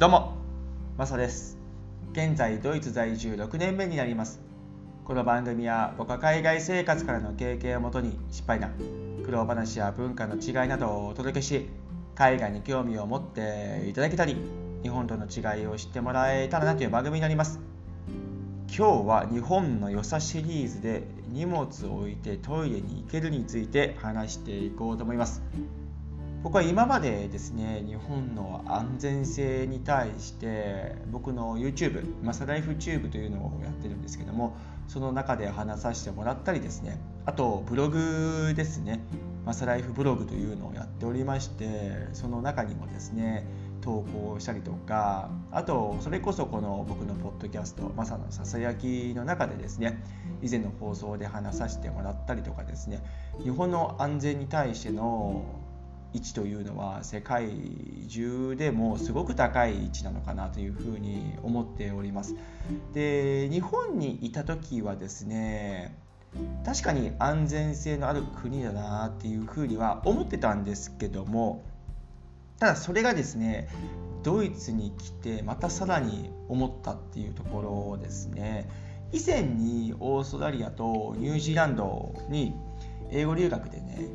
どうもマサです。現在ドイツ在住6年目になります。この番組は僕は海外生活からの経験をもとに失敗談苦労話や文化の違いなどをお届けし海外に興味を持っていただけたり日本との違いを知ってもらえたらなという番組になります。今日は日本の良さシリーズで荷物を置いてトイレに行けるについて話していこうと思います。僕は今までですね日本の安全性に対して僕の YouTube マサライフチューブというのをやってるんですけどもその中で話させてもらったりですねあとブログですねマサライフブログというのをやっておりましてその中にもですね投稿したりとかあとそれこそこの僕のポッドキャスト「マサのささやき」の中でですね以前の放送で話させてもらったりとかですね日本の安全に対しての位置というのは世界中でもすごく高い位置なのかなというふうに思っております。で日本にいた時はですね確かに安全性のある国だなっていうふうには思ってたんですけどもただそれがですねドイツに来てまたさらに思ったっていうところですね以前にオーストラリアとニュージーランドに英語留学でね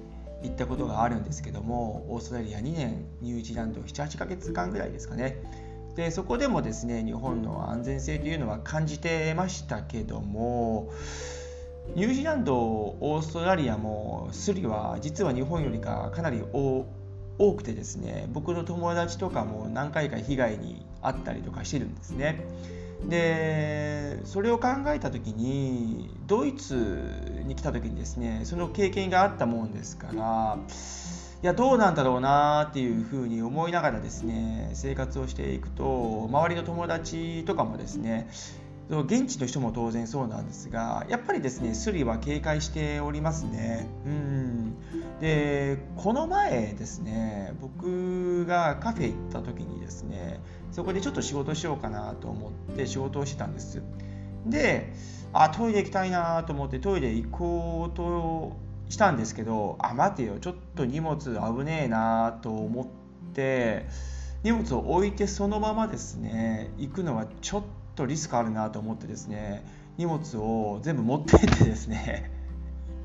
行ったことがあるんですけどもオーストラリア2年ニュージーランド78ヶ月間ぐらいですかねでそこでもですね日本の安全性というのは感じてましたけどもニュージーランドオーストラリアもスリは実は日本よりかかなり多くてですね僕の友達とかも何回か被害に遭ったりとかしてるんですね。でそれを考えた時にドイツに来た時にですねその経験があったもんですからいやどうなんだろうなっていうふうに思いながらですね生活をしていくと周りの友達とかもですね現地の人も当然そうなんですがやっぱりですねスリは警戒しておりますね。うん。でこの前ですね僕がカフェ行った時にですねそこでちょっと仕事しようかなと思って仕事をしてたんです。であトイレ行きたいなと思ってトイレ行こうとしたんですけどあ待てよちょっと荷物危ねえなと思って荷物を置いてそのままですね行くのはちょっととリスクあるなと思ってですね荷物を全部持ってってですね。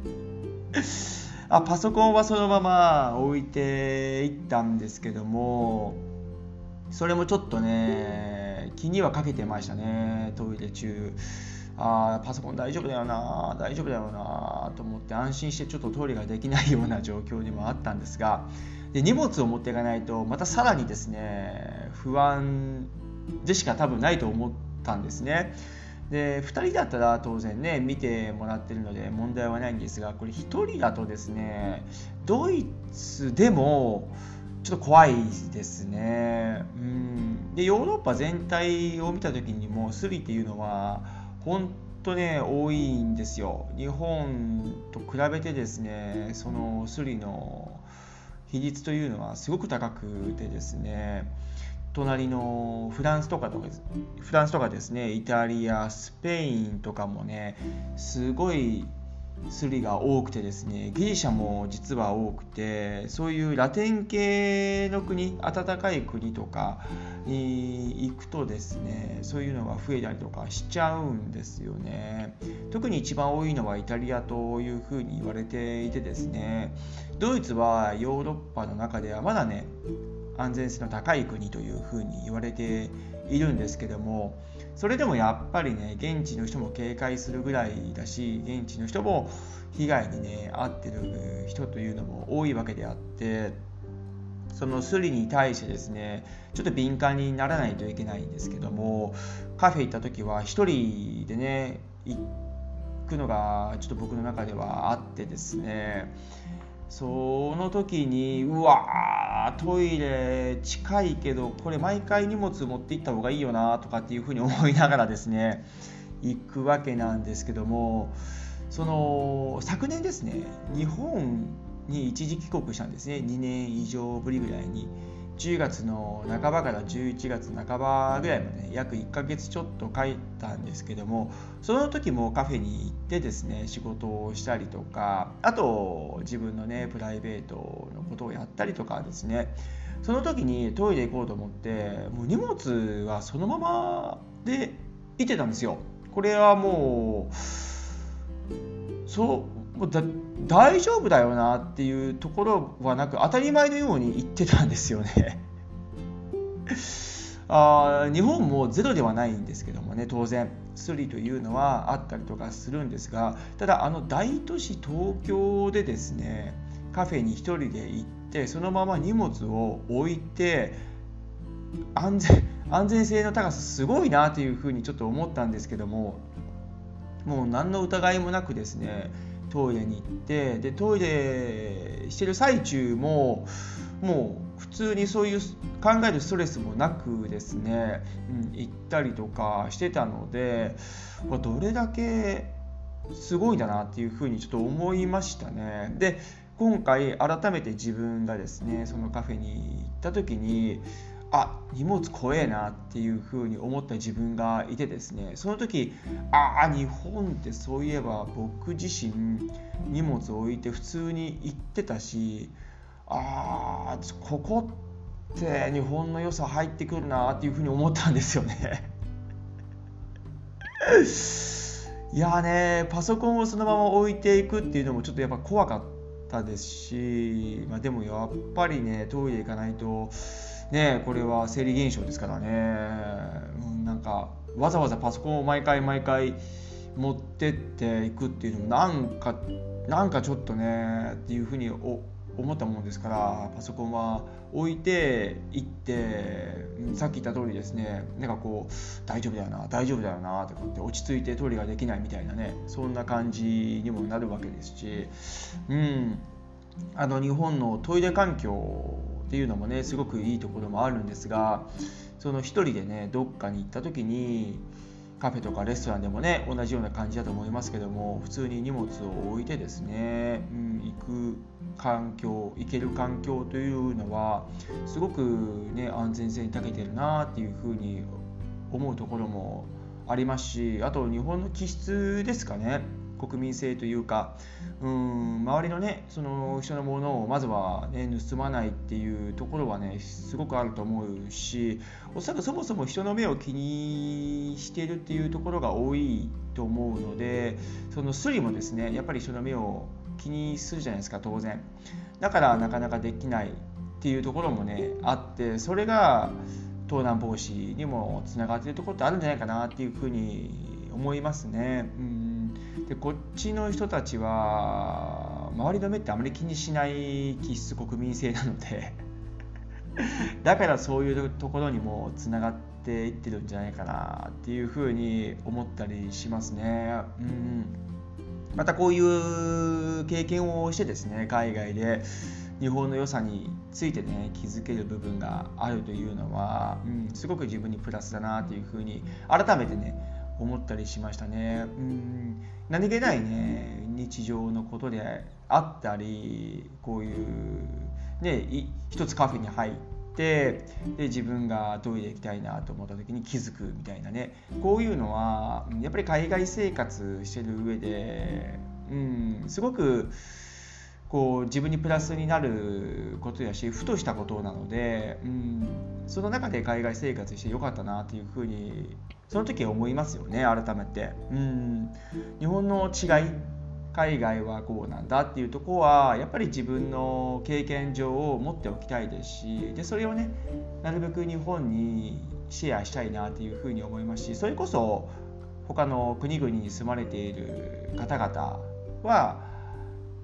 あパソコンはそのまま置いていったんですけどもそれもちょっとね気にはかけてましたねトイレ中。あパソコン大丈夫だよな大丈夫だよなと思って安心してちょっとトイレができないような状況にもあったんですがで荷物を持っていかないとまたさらにですね不安でしか多分ないと思ってたんですね。で2人だったら当然ね見てもらってるので問題はないんですがこれ1人だとですねドイツでもちょっと怖いですね。うんでヨーロッパ全体を見た時にもスリっていうのは本当ね多いんですよ。日本と比べてですねそのスリの比率というのはすごく高くてですね隣のフランスとかとフランスとかですねイタリアスペインとかもねすごいスリが多くてですねギリシャも実は多くてそういうラテン系の国暖かい国とかに行くとですねそういうのが増えたりとかしちゃうんですよね。特に一番多いのはイタリアというふうに言われていてですねドイツはヨーロッパの中ではまだね安全性の高い国というふうに言われているんですけどもそれでもやっぱりね現地の人も警戒するぐらいだし現地の人も被害にね遭ってる人というのも多いわけであってそのスリに対してですねちょっと敏感にならないといけないんですけどもカフェ行った時は1人でね行くのがちょっと僕の中ではあってですねその時にうわトイレ近いけどこれ毎回荷物持って行った方がいいよなとかっていうふうに思いながらですね行くわけなんですけどもその昨年ですね日本に一時帰国したんですね。2年以上ぶりぐらいに。10月の半ばから11月半ばぐらいまで、ね、約1ヶ月ちょっと書いたんですけどもその時もカフェに行ってですね仕事をしたりとかあと自分のねプライベートのことをやったりとかですねその時にトイレ行こうと思ってもう荷物はそのままで行ってたんですよ。これはもうそうもう大丈夫だよなっていうところはなく当たり前のように言ってたんですよね。あ日本もゼロではないんですけどもね当然。スリというのはあったりとかするんですがただあの大都市東京でですねカフェに1人で行ってそのまま荷物を置いて安全安全性の高さすごいなというふうにちょっと思ったんですけどももう何の疑いもなくですねトイレに行ってでトイレしてる最中ももう普通にそういう考えるストレスもなくですね、うん、行ったりとかしてたのでどれだけすごいんだなっていうふうにちょっと思いましたね。で今回改めて自分がですねそのカフェに行った時にあ荷物怖えなっていうふうに思った自分がいてですねその時ああ日本ってそういえば僕自身荷物を置いて普通に行ってたしああここって日本の良さ入ってくるなっていうふうに思ったんですよね。いやねパソコンをそのまま置いていくっていうのもちょっとやっぱ怖かったですし、まあ、でもやっぱりねトイレ行かないとねこれは生理現象ですからね、うん、なんかわざわざパソコンを毎回毎回持ってっていくっていうのもなんかなんかちょっとねっていうふうに思ったものですからパソコンは置いていってさっき言った通りですねなんかこう大丈夫だよな大丈夫だよなとかって落ち着いてトイレができないみたいなねそんな感じにもなるわけですしうんあの日本のトイレ環境っていうのもねすごくいいところもあるんですがその1人でねどっかに行った時にカフェとかレストランでもね同じような感じだと思いますけども普通に荷物を置いてですね、うん、行く環境行ける環境というのはすごくね安全性に長けてるなっていうふうに思うところもありますしあと日本の気質ですかね。国民性というかうん周りのねその人のものをまずは、ね、盗まないっていうところはねすごくあると思うしおそらくそもそも人の目を気にしているっていうところが多いと思うのでそのスリもですねやっぱり人の目を気にするじゃないですか当然だからなかなかできないっていうところもねあってそれが盗難防止にもつながっているところってあるんじゃないかなっていうふうに思いますね。うんでこっちの人たちは周りの目ってあまり気にしない気質国民性なので だからそういうところにもつながっていってるんじゃないかなっていうふうに思ったりしますね。うんまたこういう経験をしてですね海外で日本の良さについてね気づける部分があるというのは、うん、すごく自分にプラスだなというふうに改めてね思ったりしましたね。うん何気ないね日常のことであったりこういうね一つカフェに入ってで自分がトイレ行きたいなと思った時に気づくみたいなねこういうのはやっぱり海外生活してる上で、うん、すごくこう自分にプラスになることやしふとしたことなので、うん、その中で海外生活してよかったなっていうふうにその時は思いますよね改めて。うん日本の違い海外はこうなんだっていうとこはやっぱり自分の経験上を持っておきたいですしでそれをねなるべく日本にシェアしたいなっていうふうに思いますしそれこそ他の国々に住まれている方々は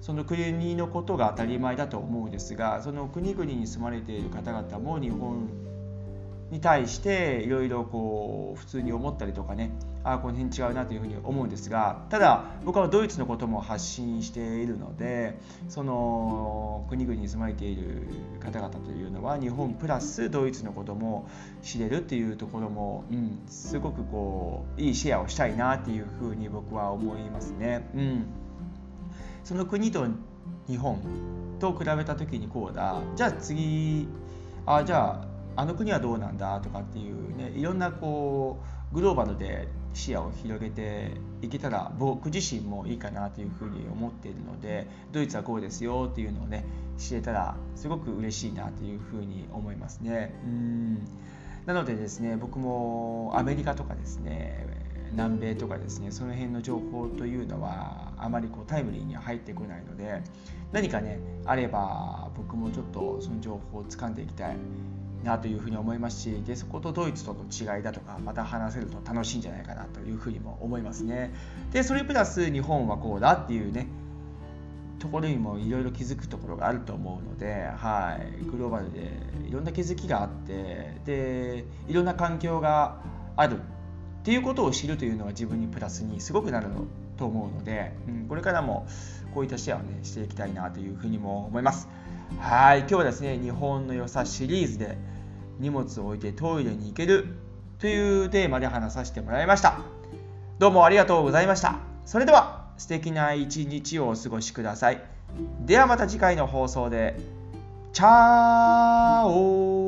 その国のことが当たり前だと思うんですがその国々に住まれている方々も日本に対していろいろこう普通に思ったりとかねああこの辺違うなというふうに思うんですがただ僕はドイツのことも発信しているのでその国々に住まれている方々というのは日本プラスドイツのことも知れるっていうところも、うん、すごくこういいシェアをしたいなっていうふうに僕は思いますね。うん、その国と日本と比べた時にこうだじゃあ次あじゃああの国はどうなんだとかっていうねいろんなこうグローバルで視野を広げていけたら僕自身もいいかなというふうに思っているのでドイツはこうですよっていうのをね知れたらすごく嬉しいなというふうに思いますね。うんなのでですね僕もアメリカとかですね南米とかですねその辺の情報というのはあまりこうタイムリーには入ってこないので何かねあれば僕もちょっとその情報を掴んでいきたいなというふうに思いますしでそことドイツとの違いだとかまた話せると楽しいんじゃないかなというふうにも思いますね。でそれプラス日本はこうだっていうねところにもいろいろ気づくところがあると思うので、はい、グローバルでいろんな気づきがあってでいろんな環境があるっていうことを知るというのは自分にプラスにすごくなるのと思うので、うん、これからもこういったシェアをねしていきたいなというふうにも思います。はい今日はですね日本の良さシリーズで荷物を置いてトイレに行けるというテーマで話させてもらいました。どうもありがとうございました。それでは素敵な一日をお過ごしください。ではまた次回の放送で。チャー。オ